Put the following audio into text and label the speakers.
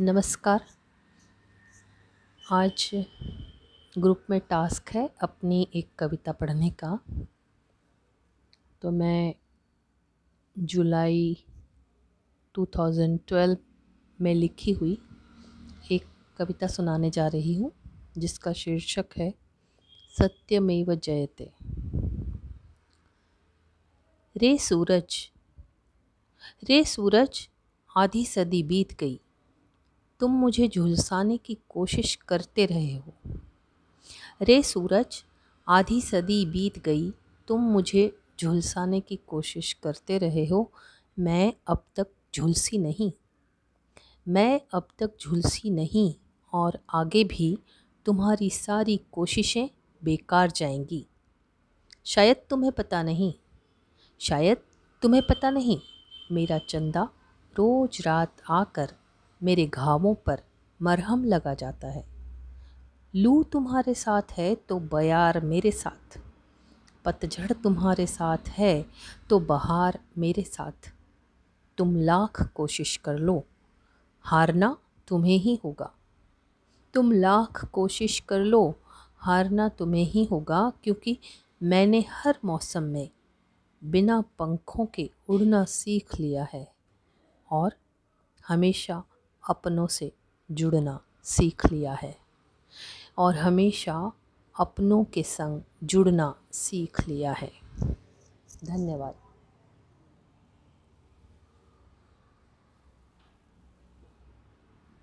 Speaker 1: नमस्कार। आज ग्रुप में टास्क है अपनी एक कविता पढ़ने का। तो मैं जुलाई 2012 में लिखी हुई एक कविता सुनाने जा रही हूँ, जिसका शीर्षक है, सत्यमेव जयते। रे सूरज रे सूरज, आधी सदी बीत गई। तुम मुझे झुलसाने की कोशिश करते रहे हो। रे सूरज, आधी सदी बीत गई, तुम मुझे झुलसाने की कोशिश करते रहे हो। मैं अब तक झुलसी नहीं। मैं अब तक झुलसी नहीं और आगे भी तुम्हारी सारी कोशिशें बेकार जाएँगी। शायद तुम्हें पता नहीं। शायद तुम्हें पता नहीं, मेरा चंदा रोज रात आकर मेरे घावों पर मरहम लगा जाता है। लू तुम्हारे साथ है तो बयार मेरे साथ। पतझड़ तुम्हारे साथ है तो बहार मेरे साथ। तुम लाख कोशिश कर लो, हारना तुम्हें ही होगा। तुम लाख कोशिश कर लो, हारना तुम्हें ही होगा, क्योंकि मैंने हर मौसम में बिना पंखों के उड़ना सीख लिया है। और हमेशा अपनों से जुड़ना सीख लिया है और हमेशा अपनों के संग जुड़ना सीख लिया है। धन्यवाद।